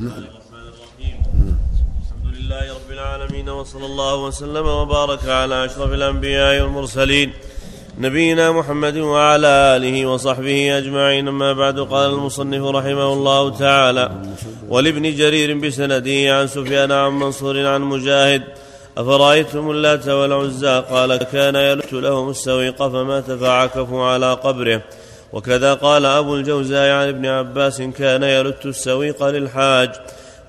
نعم. الحمد لله رب العالمين وصلى الله وسلم وبارك على أشرف الأنبياء والمرسلين نبينا محمد وعلى آله وصحبه أجمعين. أما بعد قال المصنف رحمه الله تعالى ولابن جرير بسنده عن سفيان عن منصور عن مجاهد أفرأيتم اللات والعزى؟ قال كان يلت لهم السويق فمات فعكفوا على قبره. وكذا قال أبو الجوزاء عن ابن عباس كان يلت السويق للحاج.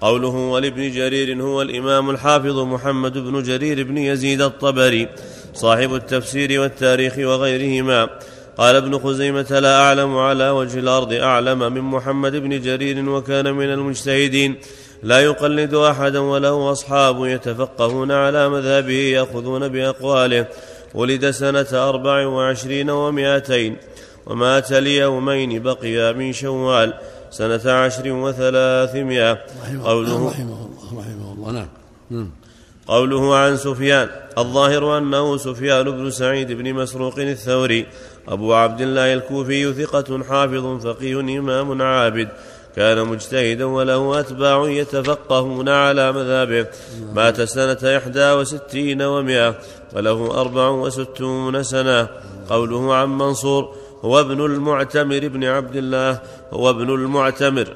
قوله ولابن جرير هو الإمام الحافظ محمد بن جرير بن يزيد الطبري صاحب التفسير والتاريخ وغيرهما. قال ابن خزيمة لا أعلم على وجه الأرض أعلم من محمد بن جرير وكان من المجتهدين. لا يقلد أحدا وله أصحاب يتفقهون على مذهبه يأخذون بأقواله. ولد سنة أربع وعشرين ومائتين. ومات ليومين بقيا من شوال سنة عشر وثلاثمائة. قوله رحمه الله رحمه الله نعم, نعم. قوله عن سفيان الظاهر أنه سفيان بن سعيد بن مسروق الثوري. أبو عبد الله الكوفي ثقة حافظ فقيه إمام عابد. كان مجتهدا وله أتباع يتفقهون على مذهبه مات سنة إحدى وستين ومائة وله أربع وستون سنة. قوله عن منصور هو ابن المعتمر بن عبد الله هو ابن المعتمر.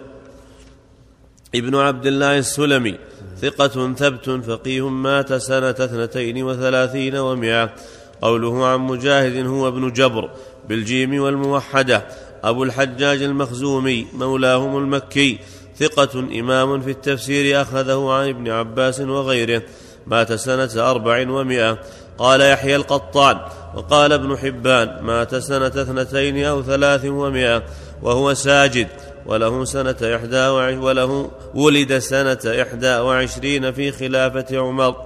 ابن عبد الله السلمي ثقة ثبت فقيه مات سنة اثنتين وثلاثين ومائة. قوله عن مجاهد هو ابن جبر بالجيم والموحدة. أبو الحجاج المخزومي مولاهم المكي ثقة إمام في التفسير أخذه عن ابن عباس وغيره. مات سنة أربع ومائة. قال يحيى القطان وقال ابن حبان مات سنة اثنتين أو ثلاث ومائة وهو ساجد وله سنة إحدى وله ولد سنة إحدى وعشرين في خلافة عمر.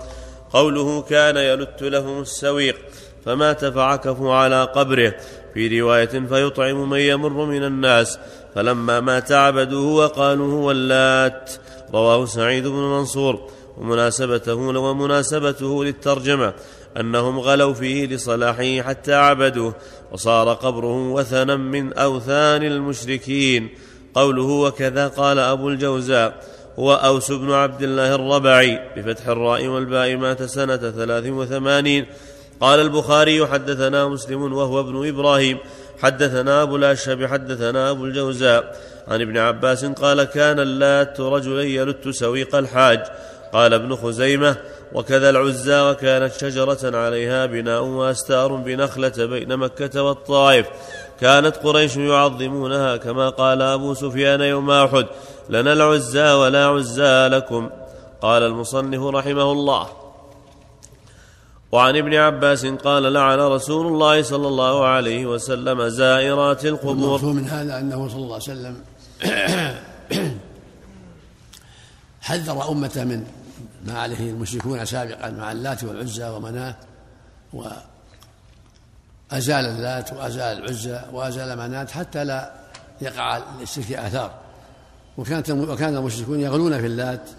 قوله كان يلت له السويق فمات فعكفوا على قبره. في رواية فيطعم من يمر من الناس فلما مات عبدوه وقالوا هو اللات رواه سعيد بن منصور. ومناسبته ومناسبته للترجمة. أنهم غلوا فيه لصلاحه حتى عبدوه وصار قبره وثنا من أوثان المشركين. قوله وكذا قال أبو الجوزاء هو أوس بن عبد الله الربعي بفتح الراء والباء مات سنة ثلاث وثمانين. قال البخاري حدثنا مسلم وهو ابن إبراهيم. حدثنا أبو الأشهب حدثنا أبو الجوزاء. عن ابن عباس قال كان اللات رجلا يلت سويق الحاج. قال ابن خزيمة وكذا العزى وكانت شجرة عليها بناء وأستار بنخلة بين مكة والطائف. كانت قريش يعظمونها كما قال أبو سفيان يوم أحد لنا العزى ولا عزى لكم. قال المصنف رحمه الله. وعن ابن عباس قال لعن رسول الله صلى الله عليه وسلم زائرات القبور. من هذا أنه صلى الله عليه وسلم حذر أمته من ما عليه المشركون سابقا مع اللات والعزى ومناة وأزال اللات وأزال العزى وأزال مناة حتى لا يقع للشرك آثار. وكانت وكان المشركون يغلون في اللات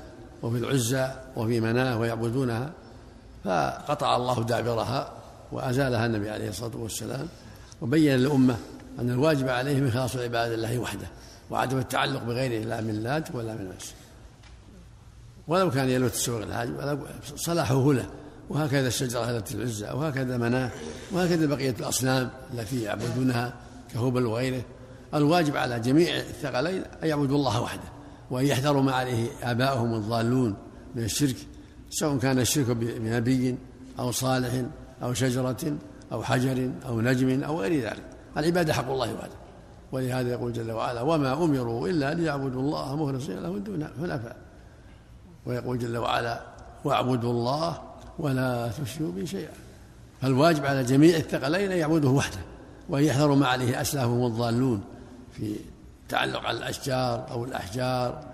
وفي العزى وفي مناة ويعبدونها فقطع الله دابرها وأزالها النبي عليه الصلاة والسلام وبين للأمة أن الواجب عليهم إخلاص عبادة الله وحده وعدم التعلق بغيره لا من لات ولا من مس ولو كان يلوت السوق الحاج صلاحه له وهكذا الشجرة التي العزة وهكذا مناة وهكذا بقية الأصنام التي يعبدونها كهبل وغيره. الواجب على جميع الثقلين أن يعبدوا الله وحده وأن يحذروا ما عليه آباؤهم الضالون من الشرك سواء كان الشرك بنبي أو صالح أو شجرة أو حجر أو نجم أو غير ذلك. العبادة حق الله وحده. ولهذا يقول جل وعلا وما أمروا إلا ليعبدوا الله مخلصين له الدين حنفاء. ويقول جل وعلا واعبدوا الله ولا تشركوا به شيئا. فالواجب على جميع الثقلين أن يعبدوه وحده وأن يحذروا ما عليه أسلافهم الضالون في تعلق على الأشجار أو الأحجار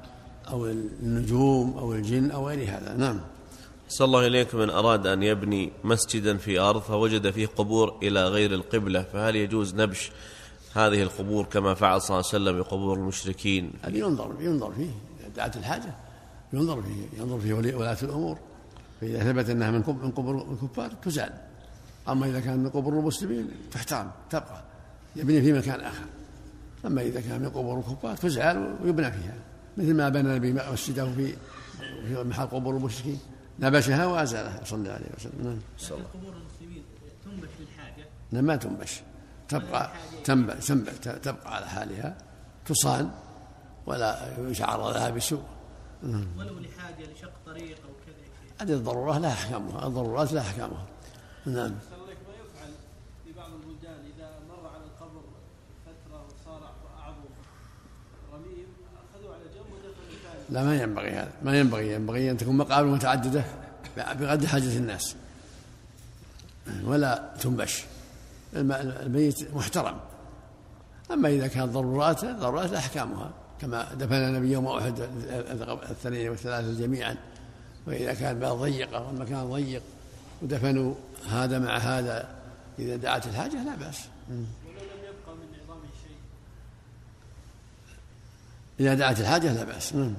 أو النجوم أو الجن أو غير هذا. نعم. صلى الله إليك من أراد أن يبني مسجدا في أرض فوجد فيه قبور إلى غير القبلة. فهل يجوز نبش هذه القبور كما فعل صلى الله عليه وسلم بقبور المشركين؟ هذا ينظر ينظر فيه دعت الحاجة. ينظر فيه ينظر فيه ولاة الأمور. فإذا ثبت أنها من من قبور الكفار تزال أما إذا كان من قبور المسلمين تحترم تبقى يبني في مكان آخر. أما إذا كان من قبور الكفار تزال ويبنى فيها. مثل ما بنى النبي مسجده في في محل قبور المشركين. نبشها وأزالها. صلى الله عليه وسلم. نعم. صلى قبور المسلمين تنبش للحاجة؟ لا ما تنبش. تبقى تنبع تبقى على حالها. تصان. ولا يشعر لها بسوء. ولو لحاجة لشق طريق أو كذا هذه الضرورات لا احكامها الضرورات لا احكامها نعم. ما يفعل في بعض البلدان إذا مر على القبر فترة وصار أعظم؟ رميم أخذوا على جنب ودفنوا لا ما ينبغي هذا ما ينبغي ينبغي أن تكون مقابر متعددة بقدر حاجة الناس. ولا تنبش. الميت محترم. أما إذا كانت ضرورات ضرورات أحكامها كما دفن النبي يوم أحد الثنين والثلاثة جميعا وإذا كان بلد ضيقة والمكان ضيق ودفنوا هذا مع هذا إذا دعت الحاجة لا شيء إذا دعت الحاجة لا بأس. نعم.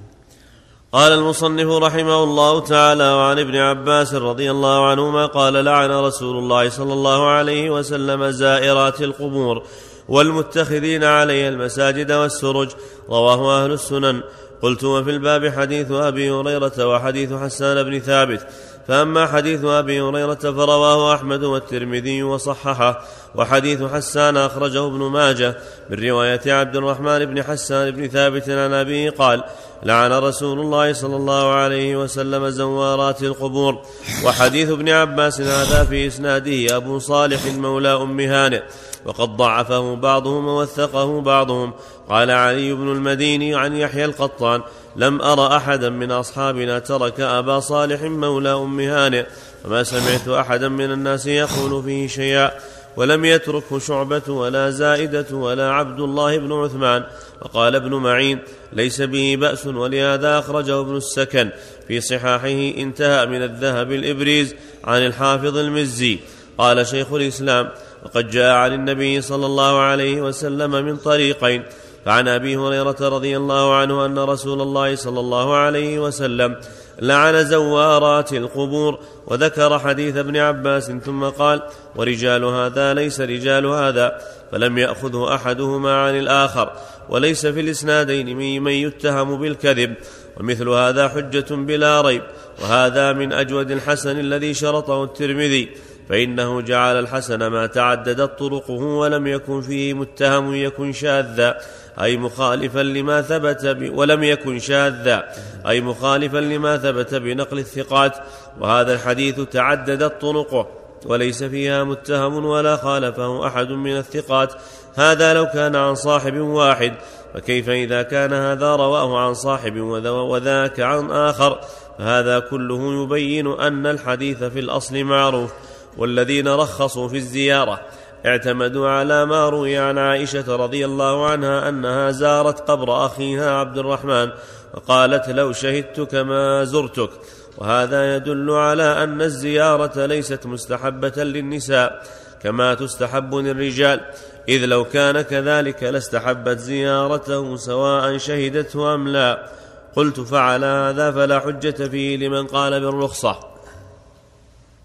قال المصنف رحمه الله تعالى وعن ابن عباس رضي الله عنهما قال لعن رسول الله صلى الله عليه وسلم زائرات القبور. والمتخذين عليها المساجد والسرج. رواه أهل السنن. قلت وفي الباب حديث أبي هريرة وحديث حسان بن ثابت. فأما حديث أبي هريرة فرواه أحمد والترمذي وصححه. وحديث حسان أخرجه ابن ماجه. من رواية عبد الرحمن بن حسان بن ثابت عن أبيه قال لعن رسول الله صلى الله عليه وسلم زوارات القبور. وحديث ابن عباس هذا في إسناده أبو صالح مولى أم هانئ. وقد ضعفه بعضهم ووثقه بعضهم. قال علي بن المديني عن يحيى القطان لم أر أحدا من أصحابنا ترك أبا صالح مولى أم هانئ وما سمعت أحدا من الناس يقول فيه شيئا ولم يتركه شعبة ولا زائدة ولا عبد الله بن عثمان. وقال ابن معين ليس به بأس ولهذا أخرجه ابن السكن في صحاحه إنتهى من الذهب الإبريز عن الحافظ المزي. قال شيخ الإسلام وقد جاء عن النبي صلى الله عليه وسلم من طريقين فعن أبي هريرة رضي الله عنه أن رسول الله صلى الله عليه وسلم لعن زوارات القبور وذكر حديث ابن عباس ثم قال ورجال هذا ليس رجال هذا فلم يأخذه أحدهما عن الآخر وليس في الإسنادين من يتهم بالكذب ومثل هذا حجة بلا ريب وهذا من أجود الحسن الذي شرطه الترمذي فإنه جعل الحسن ما تعددت طرقه ولم يكن فيه متهم يكن شاذا أي مخالفا لما ثبت ب... ولم يكن شاذا أي مخالفا لما ثبت بنقل الثقات. وهذا الحديث تعددت طرقه وليس فيها متهم ولا خالفه أحد من الثقات. هذا لو كان عن صاحب واحد فكيف إذا كان هذا رواه عن صاحب وذاك عن آخر؟ فهذا كله يبين أن الحديث في الأصل معروف. والذين رخصوا في الزيارة. اعتمدوا على ما روي عن عائشة رضي الله عنها أنها زارت قبر أخيها عبد الرحمن وقالت لو شهدتك ما زرتك. وهذا يدل على أن الزيارة ليست مستحبة للنساء كما تستحب للرجال. إذ لو كان كذلك لاستحبت زيارته سواء شهدته أم لا. قلت فعل هذا فلا حجة فيه لمن قال بالرخصة.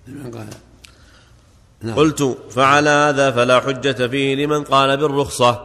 لمن قال. نعم. قلت فعلى هذا فلا حجة فيه لمن قال بالرخصة.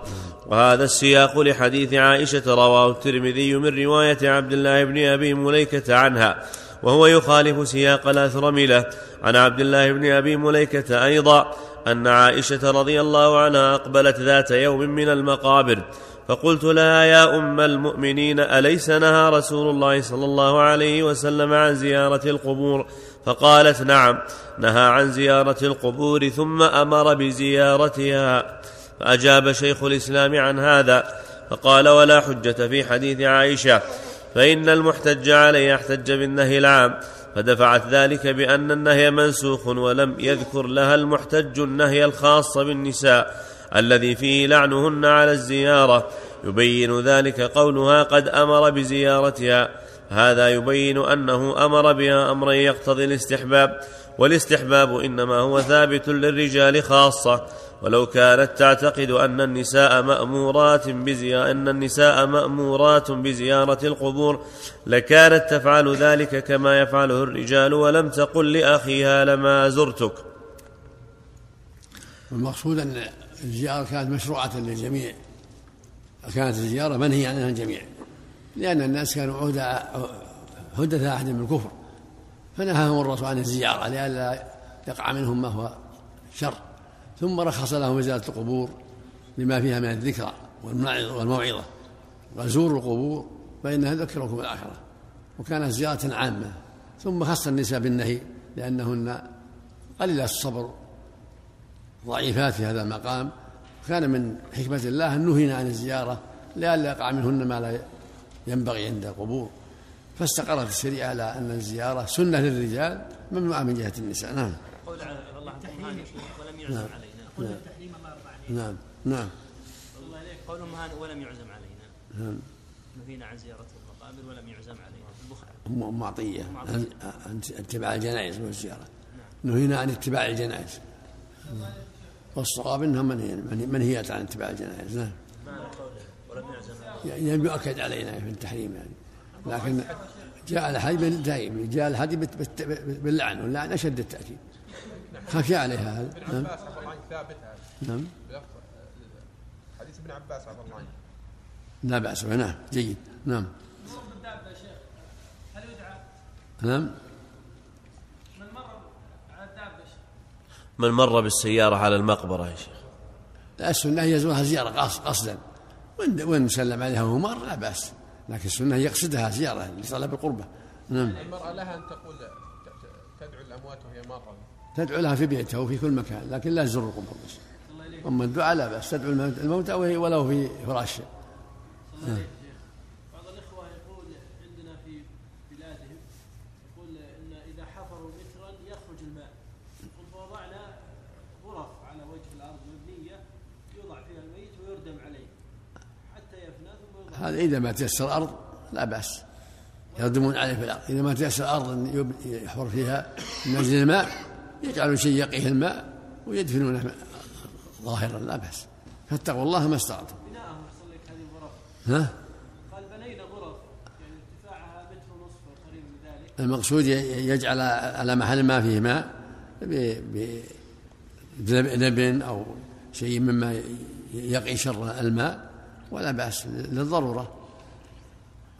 وهذا السياق لحديث عائشة رواه الترمذي من رواية عبد الله بن أبي مليكة عنها. وهو يخالف سياق الأثرملة عن عبد الله بن أبي مليكة أيضا أن عائشة رضي الله عنها أقبلت ذات يوم من المقابر. فقلت لها يا أم المؤمنين أليس نهى رسول الله صلى الله عليه وسلم عن زيارة القبور؟ فقالت نعم نهى عن زيارة القبور ثم أمر بزيارتها. فأجاب شيخ الإسلام عن هذا فقال ولا حجة في حديث عائشة فإن المحتج عليه احتج بالنهي العام. فدفعت ذلك بأن النهي منسوخ ولم يذكر لها المحتج النهي الخاص بالنساء الذي فيه لعنهن على الزيارة. يبين ذلك قولها قد أمر بزيارتها. هذا يبين أنه أمر بها أمرا يقتضي الاستحباب والاستحباب إنما هو ثابت للرجال خاصة. ولو كانت تعتقد أن النساء مأمورات بزيارة أن النساء مأمورات بزيارة القبور لكانت تفعل ذلك كما يفعله الرجال ولم تقل لأخيها لما زرتك. المقصود أن الزيارة كانت مشروعة للجميع. كانت الزيارة منهي عنها الجميع. لأن الناس كانوا عهد حدث عهد بالكفر فنهاهم الرسول عن الزيارة لئلا يقع منهم ما هو شر. ثم رخص لهم إزالة القبور لما فيها من الذكرى والموعظة وزوروا القبور فإنها ذكركم الآخرة. وكانت زيارة عامة. ثم خص النساء بالنهي لأنهن قليل الصبر. ضعيفات في هذا المقام. كان من حكمة الله أن نهينا عن الزيارة لئلا يقع منهن ما لا ينبغي عند القبور فاستقرت الشريعة على أن الزيارة سنة للرجال ممنوعة من جهة النساء. نعم. قول الله ولم يعزم نعم. علينا. نعم. عليه نعم. نعم. قولهم هان ولم يعزم علينا. نعم. نهينا عن زيارة المقابر ولم يعزم علينا. البخاري. أم معطية. عن عن اتباع الجنائز والزيارة نهينا عن اتباع الجنائز. والصواب إنها منهي منهيات عن اتباع الجنائز. نعم. يعني يؤكد علينا في التحريم يعني. لكن جاء الحديث دائم جاء الحديث بت- باللعن واللعن أشد التأكيد. خفي عليها هذا. نعم. عباس رضي الله عنه ثابت هذا. نعم. بلفظ حديث ابن عباس رضي الله عنه. لا بأس به. نعم جيد. نعم. يا شيخ هل يدعى نعم. من مر على الدابة يا شيخ من مر بالسيارة على المقبرة يا شيخ؟ لا السنة هي يزورها زيارة قص- قصدا. وان وإن سلم عليها وهو مر لا بأس. لكن السنة يقصدها زيارة لطلب القربة. نعم. المرأة لها أن تقول تدعو الأموات وهي مارة تدعو لها في بيتها وفي كل مكان لكن لا تزور القبور بس. أما الدعاء لا بأس تدعو الموت- الموتى وهي ولو في فراشها بعض الإخوة يقول عندنا في بلادهم يقول إن إذا حفروا مترا يخرج الماء يقول فوضعنا غرف على وجه الأرض مبنية يوضع فيها الميت ويردم عليه حتى يفنى ثم يوضع هذا إذا ما تيسر الأرض لا بأس. يردمون عليه في الأرض. إذا ما تيسر يب- يحفر فيها من أجل الماء يجعلون شيء يقيه الماء ويدفنونه ظاهرا لا بأس. فاتقوا الله ما استطعتم. بناءهم أحسن لك هذه الغرف. ها؟ قال بنينا غرف يعني ارتفاعها متر ونصف أو قريب من ذلك. المقصود يجعل على محل ما فيه ماء ب- بلبن أو شيء مما يقي شر الماء. ولا بأس للضرورة.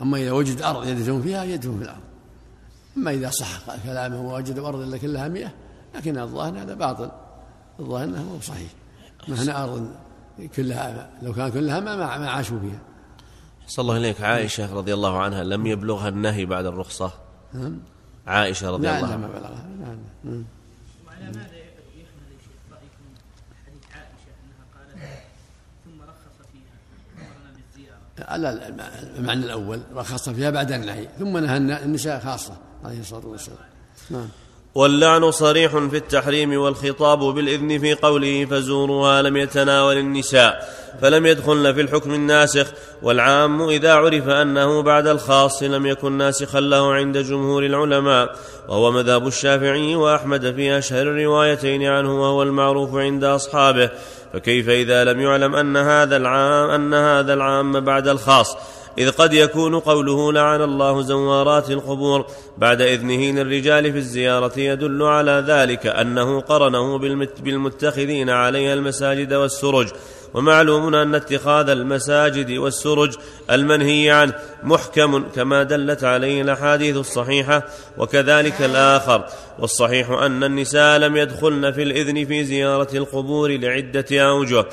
أما إذا وجد أرض يدفن فيها يدفن في الأرض. أما إذا صح كلامه ووجد أرض إلا كلها مياه لكن الظاهر هذا باطل. الظاهر أنه مو صحيح. ما هنا أرض كلها لو كان كلها ما ما عاشوا فيها. صلى الله إليك. عائشة رضي الله عنها لم يبلغها النهي بعد الرخصة. نعم. عائشة رضي لا الله لا عنها. ما بلغها. لا لا. وعلى ماذا يحمل يا شيخ رأيكم حديث عائشة أنها قالت ثم رخص فيها أمرنا بالزيارة على المعنى الأول رخص فيها بعد النهي ثم نهى النساء خاصة عليه الصلاة والسلام. نعم. واللعن صريح في التحريم والخطاب بالإذن في قوله فزوروها لم يتناول النساء فلم يدخلن في الحكم الناسخ والعام إذا عرف أنه بعد الخاص لم يكن ناسخا له عند جمهور العلماء وهو مذهب الشافعي وأحمد في أشهر الروايتين عنه وهو المعروف عند أصحابه. فكيف إذا لم يعلم أن هذا العام أن هذا العام بعد الخاص؟ إذ قد يكون قوله لعن الله زوارات القبور بعد إذنه للرجال في الزيارة يدل على ذلك أنه قرنه بالمت بالمتخذين عليها المساجد والسرج. ومعلوم أن اتخاذ المساجد والسرج المنهي عنه محكم كما دلت عليه الأحاديث الصحيحة وكذلك الآخر والصحيح أن النساء لم يدخلن في الإذن في زيارة القبور لعدة أوجه.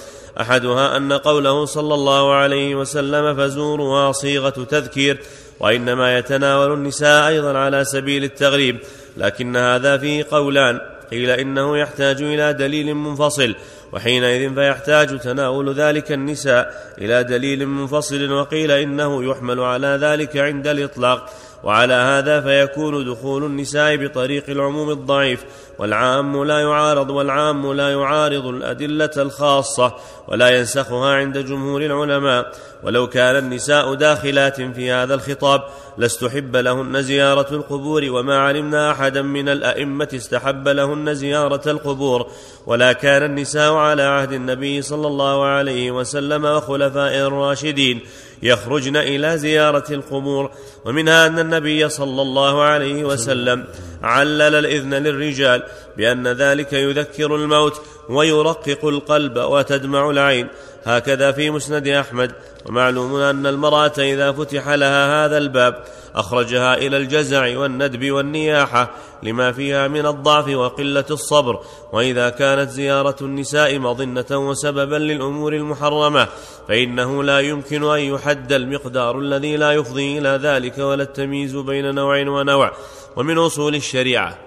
أحدها أن قوله صلى الله عليه وسلم فزورها صيغة تذكير وإنما يتناول النساء أيضا على سبيل التغريب لكن هذا فيه قولان قيل إنه يحتاج إلى دليل منفصل وحينئذ فيحتاج تناول ذلك النساء إلى دليل منفصل وقيل إنه يحمل على ذلك عند الإطلاق. وعلى هذا فيكون دخول النساء بطريق العموم الضعيف والعام لا يعارض والعام لا يعارض الأدلة الخاصة ولا ينسخها عند جمهور العلماء. ولو كان النساء داخلات في هذا الخطاب لاستحب لهن زيارة القبور وما علمنا أحدا من الأئمة استحب لهن زيارة القبور. ولا كان النساء على عهد النبي صلى الله عليه وسلم وخلفائه الراشدين. يخرجن إلى زيارة القبور. ومنها أن النبي صلى الله عليه وسلم علل الإذن للرجال بأن ذلك يذكر الموت ويرقق القلب وتدمع العين. هكذا في مسند أحمد. ومعلوم أن المرأة إذا فتح لها هذا الباب أخرجها إلى الجزع والندب والنياحة لما فيها من الضعف وقلة الصبر. وإذا كانت زيارة النساء مظنة وسببا للأمور المحرمة فإنه لا يمكن أن يحد المقدار الذي لا يفضي إلى ذلك ولا التمييز بين نوع ونوع. ومن أصول الشريعة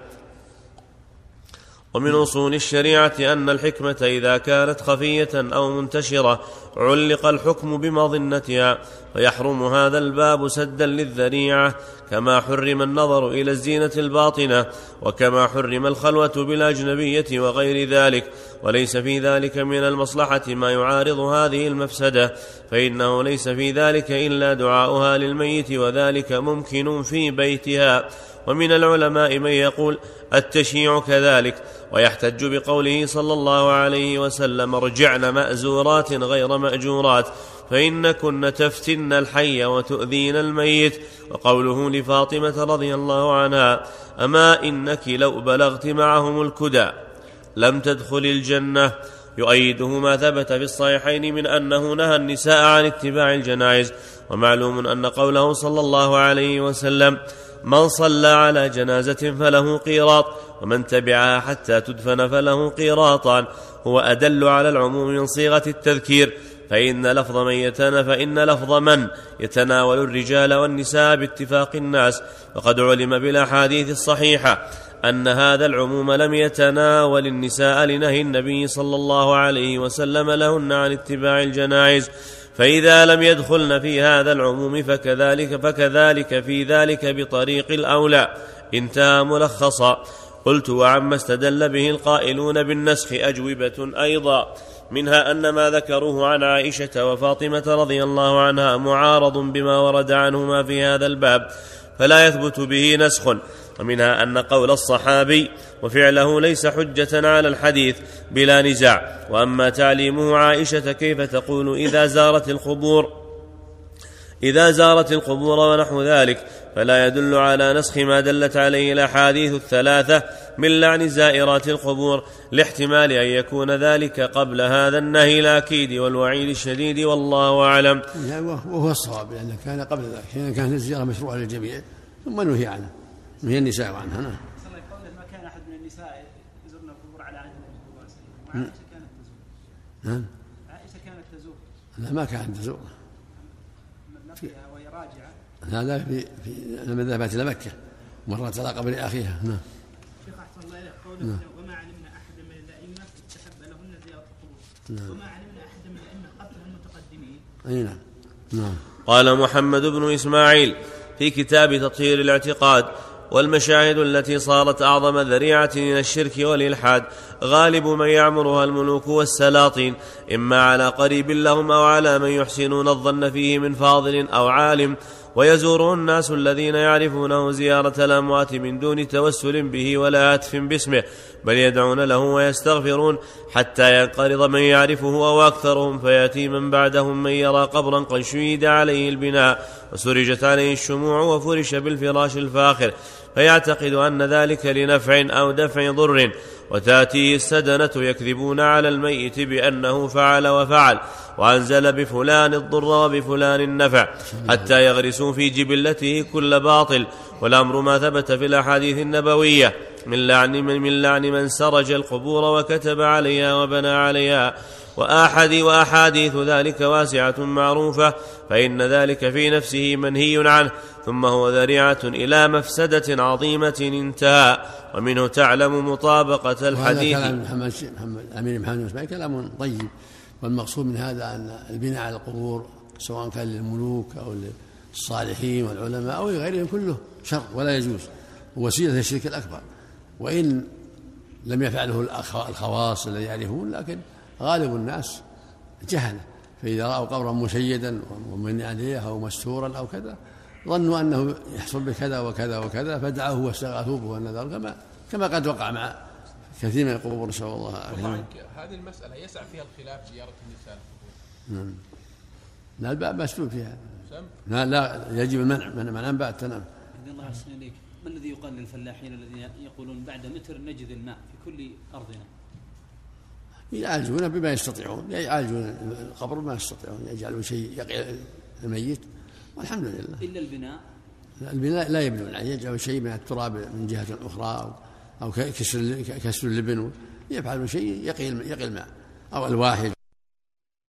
ومن أصول الشريعة أن الحكمة إذا كانت خفية أو منتشرة علق الحكم بمظنتها فيحرم هذا الباب سدا للذريعة كما حرم النظر إلى الزينة الباطنة وكما حرم الخلوة بالأجنبية وغير ذلك. وليس في ذلك من المصلحة ما يعارض هذه المفسدة فإنه ليس في ذلك إلا دعاؤها للميت وذلك ممكن في بيتها. ومن العلماء من يقول التشييع كذلك ويحتج بقوله صلى الله عليه وسلم ارجعن مأزورات غير مأجورات فإن كن تفتن الحي وتؤذين الميت. وقوله لفاطمة رضي الله عنها أما إنك لو بلغت معهم الكدى لم تدخل الجنة. يؤيده ما ثبت في الصحيحين من أنه نهى النساء عن اتباع الجنائز. ومعلوم أن قوله صلى الله عليه وسلم من صلى على جنازة فله قيراط ومن تبعها حتى تدفن فله قيراطان. هو أدل على العموم من صيغة التذكير. فإن لفظ من يتنا فإن لفظ من يتناول الرجال والنساء باتفاق الناس. وقد علم بالأحاديث الصحيحة أن هذا العموم لم يتناول النساء لنهي النبي صلى الله عليه وسلم لهن عن اتباع الجنائز. فإذا لم يدخلن في هذا العموم فكذلك فكذلك في ذلك بطريق الأولى. انتهى ملخصا. قلت وعما استدل به القائلون بالنسخ أجوبة أيضا. منها أن ما ذكروه عن عائشة وفاطمة رضي الله عنها معارض بما ورد عنهما في هذا الباب فلا يثبت به نسخ. ومنها أن قول الصحابي وفعله ليس حجة على الحديث بلا نزاع. وأما تعليمه عائشة كيف تقول إذا زارت القبور إذا زارت القبور ونحو ذلك فلا يدل على نسخ ما دلت عليه الأحاديث الثلاثة من لعن زائرات القبور لاحتمال أن يكون ذلك قبل هذا النهي الأكيد والوعيد الشديد والله أعلم. وهو الصواب لأنه كان قبل ذلك حين كانت الزيارة مشروعة للجميع ثم نهي عنه نهي النساء عنها نعم. ما كان أحد من النساء يزورن القبور على عهد النبي صلى الله عليه وسلم. وعائشة كانت تزور نعم. عائشة كانت تزور. لا ما كانت تزور. نفسها وهي راجعة. هذا في في لما ذهبت إلى مكة. مرت على قبر أخيها. نعم. شيخ أحسن الله إليك. قوله نعم. وما علمنا أحدا من الأئمة استحب لهن زيارة القبور. نعم. وما علمنا أحدا من الأئمة قبل المتقدمين. أي نعم. نعم. قال محمد بن إسماعيل في كتاب تطهير الاعتقاد والمشاهد التي صارت أعظم ذريعة من الشرك والإلحاد. غالب من يعمرها الملوك والسلاطين. إما على قريب لهم أو على من يحسنون الظن فيه من فاضل أو عالم. ويزوره الناس الذين يعرفونه زيارة الأموات من دون توسل به ولا هتف باسمه. بل يدعون له ويستغفرون. حتى ينقرض من يعرفه أو أكثرهم فيأتي من بعدهم من يرى قبرا قد شيد عليه البناء. وسرجت عليه الشموع وفرش بالفراش الفاخر. فيعتقد أن ذلك لنفع أو دفع ضر وتاتيه السدنة يكذبون على الميت بأنه فعل وفعل وأنزل بفلان الضر وبفلان النفع حتى يغرسوا في جبلته كل باطل والأمر ما ثبت في الأحاديث النبوية. من لعن من, من لعن من سرج القبور وكتب عليها وبنى عليها. وآحد وأحاديث ذلك واسعة معروفة فإن ذلك في نفسه منهي عنه. ثم هو ذريعة إلى مفسدة عظيمة انتهى. ومنه تعلم مطابقة وهذا الحديث. كلام محمد محمد الامير محمد بن اسماعيل كلام طيب. والمقصود من هذا أن البناء على القبور سواء كان للملوك أو للصالحين والعلماء أو لغيرهم كله شر ولا يجوز. وسيلة الشرك الأكبر. وإن لم يفعله الخواص الذي يعرفون لكن غالب الناس جهلة. فإذا رأوا قبرا مشيدا ومن عليه أو مستورا أو كذا ظنوا أنه يحصل بكذا وكذا وكذا فدعوه واستغاثوا به وان ذلك كما كما قد وقع مع كثير من القبور نسأل الله العافية. طبعاً هذه المسألة يسع فيها الخلاف زيارة النساء. القبور. لا الباب مسدود فيها. سم؟ لا لا يجب المنع من من انبات تنام. الله حسن إليك. ما الذي يقال للفلاحين الذين يقولون بعد متر نجد الماء في كل أرضنا؟ يعالجونه بما يستطيعون يعالجون القبر بما يستطيعون يجعلون شيء يقي الميت. والحمد لله. إلا البناء؟ البناء لا يبنون يعني يجعلون شيء من التراب من جهة أخرى أو أو كسر كسر اللبن. يفعلون شيء يقي يقي الماء أو الواحد.